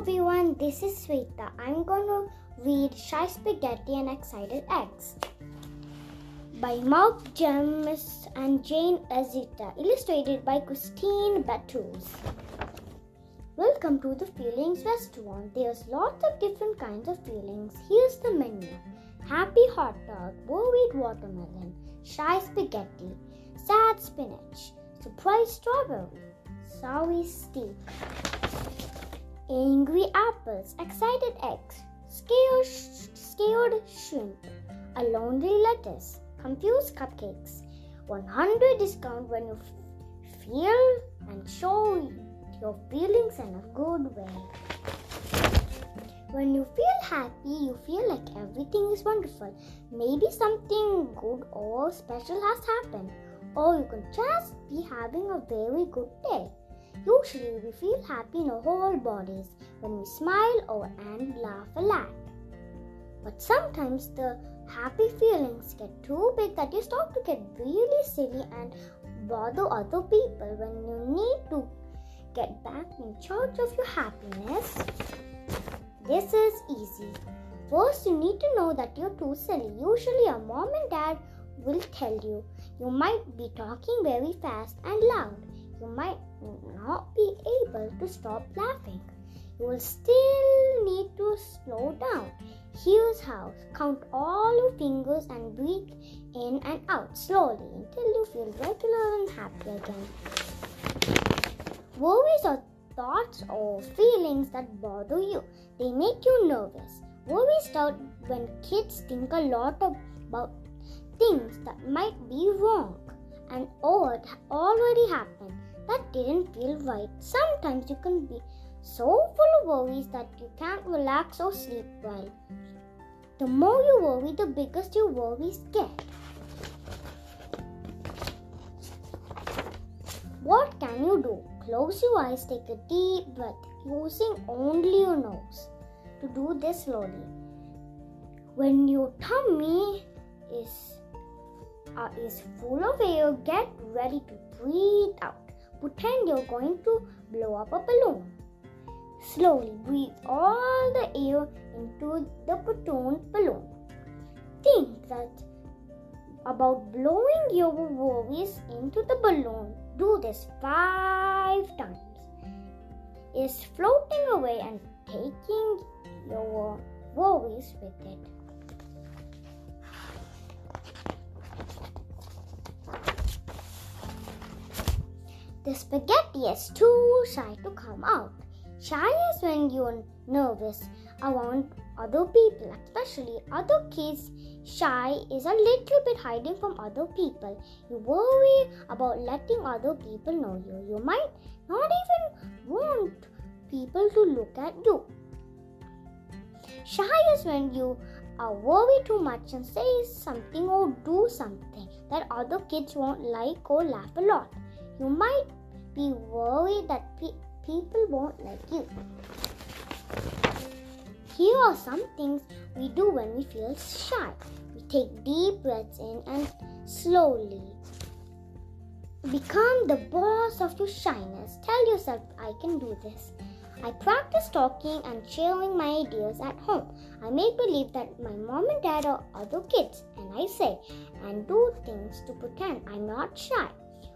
everyone, this is Sweta. I'm to read Shy Spaghetti and Excited Eggs by Mark James and Jane Annunziata, illustrated by Christine Battuz. Welcome to the Feelings Restaurant. There's lots of different kinds of feelings. Here's the menu Happy hot dog, worried watermelon, shy spaghetti, sad spinach, surprise strawberry, sorry steak angry apples, excited eggs, scared, scared shrimp, a lonely lettuce, confused cupcakes, 100 discount when you feel and show your feelings in a good way. When you feel happy, you feel like everything is wonderful. Maybe something good or special has happened, or you could just be having a very good day. Usually, we feel happy in our whole bodies when we smile or and laugh a lot. But sometimes the happy feelings get too big that you start to get really silly and bother other people when you need to get back in charge of your happiness. This is easy. First, you need to know that you're too silly. Usually, your mom and dad will tell you. You might be talking very fast and loud you might not be able to stop laughing. You will still need to slow down. Here's how count all your fingers and breathe in and out slowly until you feel regular and happy again. Worries are thoughts or feelings that bother you, they make you nervous. Worries start when kids think a lot about things that might be wrong and or already happened that didn't feel right. Sometimes you can be so full of worries that you can't relax or sleep well. The more you worry, the biggest your worries get. What can you do? Close your eyes, take a deep breath using only your nose. To do this slowly. When your tummy is uh, is full of air, get ready to breathe out. Pretend you're going to blow up a balloon. Slowly breathe all the air into the protoned balloon. Think that about blowing your worries into the balloon. Do this five times. Is floating away and taking your worries with it. The spaghetti is too shy to come out. Shy is when you're nervous around other people, especially other kids. Shy is a little bit hiding from other people. You worry about letting other people know you. You might not even want people to look at you. Shy is when you are worried too much and say something or do something that other kids won't like or laugh a lot. You might be worried that pe- people won't like you. Here are some things we do when we feel shy. We take deep breaths in and slowly become the boss of your shyness. Tell yourself, I can do this. I practice talking and sharing my ideas at home. I make believe that my mom and dad are other kids, and I say and do things to pretend I'm not shy.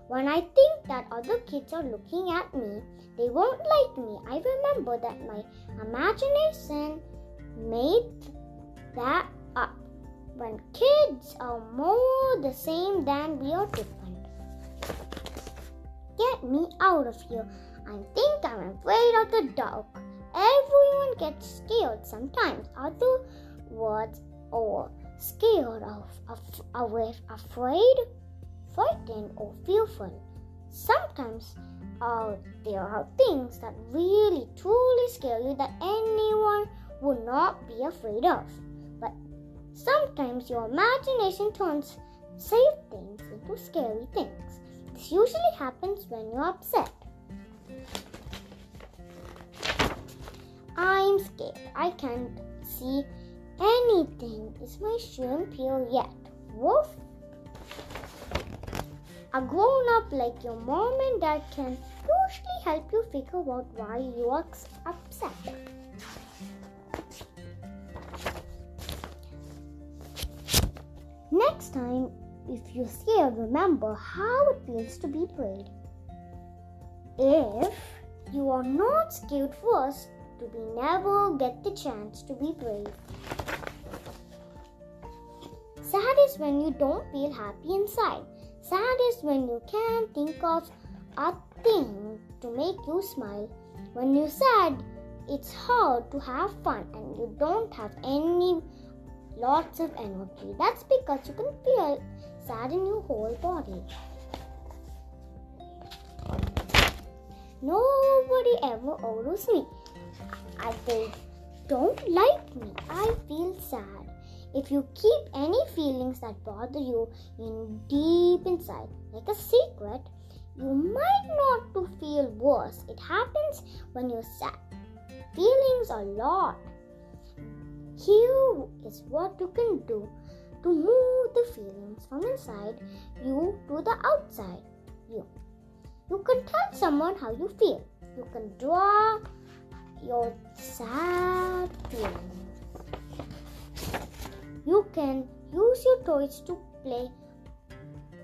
When I think that other kids are looking at me, they won't like me. I remember that my imagination made that up. When kids are more the same than we are different. Get me out of here. I think I'm afraid of the dark. Everyone gets scared sometimes. Other words or scared of, of, of afraid frightened or fearful. Sometimes uh, there are things that really truly scare you that anyone would not be afraid of. But sometimes your imagination turns safe things into scary things. This usually happens when you're upset. I'm scared. I can't see anything. Is my shrimp here yet? Woof! A grown up like your mom and dad can usually help you figure out why you are upset. Next time, if you're scared, remember how it feels to be brave. If you are not scared first, to be never get the chance to be brave. Sad is when you don't feel happy inside. Sad is when you can't think of a thing to make you smile. When you're sad, it's hard to have fun and you don't have any lots of energy. That's because you can feel sad in your whole body. Nobody ever owes me. I they don't like me. I feel sad. If you keep any feelings that bother you in deep inside, like a secret, you might not to feel worse. It happens when you're sad. Feelings a lot. Here is what you can do to move the feelings from inside you to the outside you. You can tell someone how you feel. You can draw your sad feelings. You can use your toys to play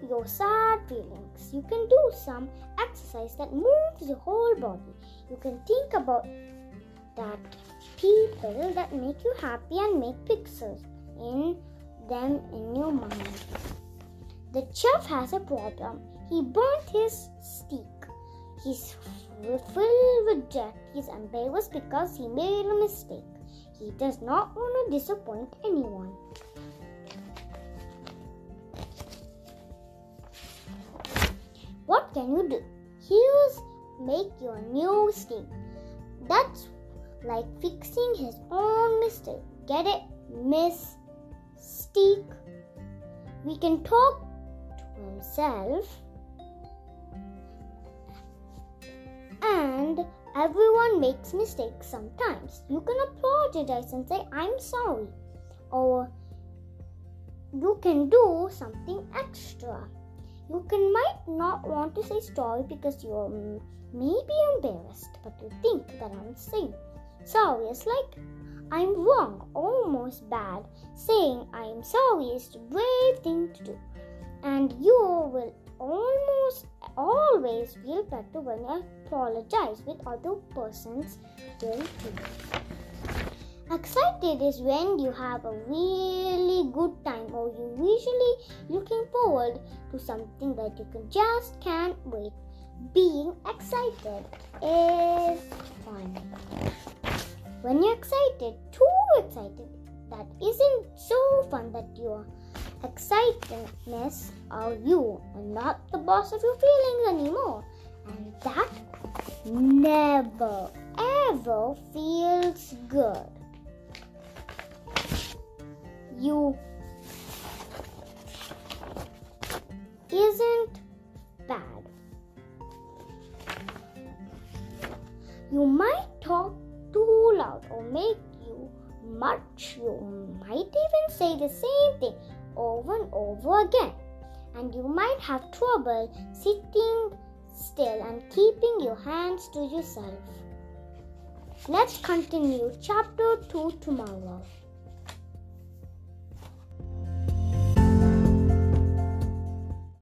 your sad feelings. You can do some exercise that moves your whole body. You can think about that people that make you happy and make pictures in them in your mind. The chef has a problem. He burnt his steak. He's filled with debt. He's embarrassed because he made a mistake. He does not want to disappoint anyone. What can you do? Here's make your new steak. That's like fixing his own mistake. Get it? Miss Steak. We can talk to himself everyone makes mistakes sometimes. You can apologize and say, I'm sorry. Or you can do something extra. You can might not want to say sorry because you're mm, maybe embarrassed, but you think that I'm saying sorry is like I'm wrong, almost bad. Saying I'm sorry is the brave thing to do. And you will almost always feel better when you apologize with other person's will Excited is when you have a really good time or you're usually looking forward to something that you can just can't wait. Being excited is fun. When you're excited, too excited, that isn't so fun that you're excitedness are you and not the boss of your feelings anymore. And that never ever feels good. You isn't bad. Over again. And you might have trouble sitting still and keeping your hands to yourself. Let's continue chapter 2 tomorrow.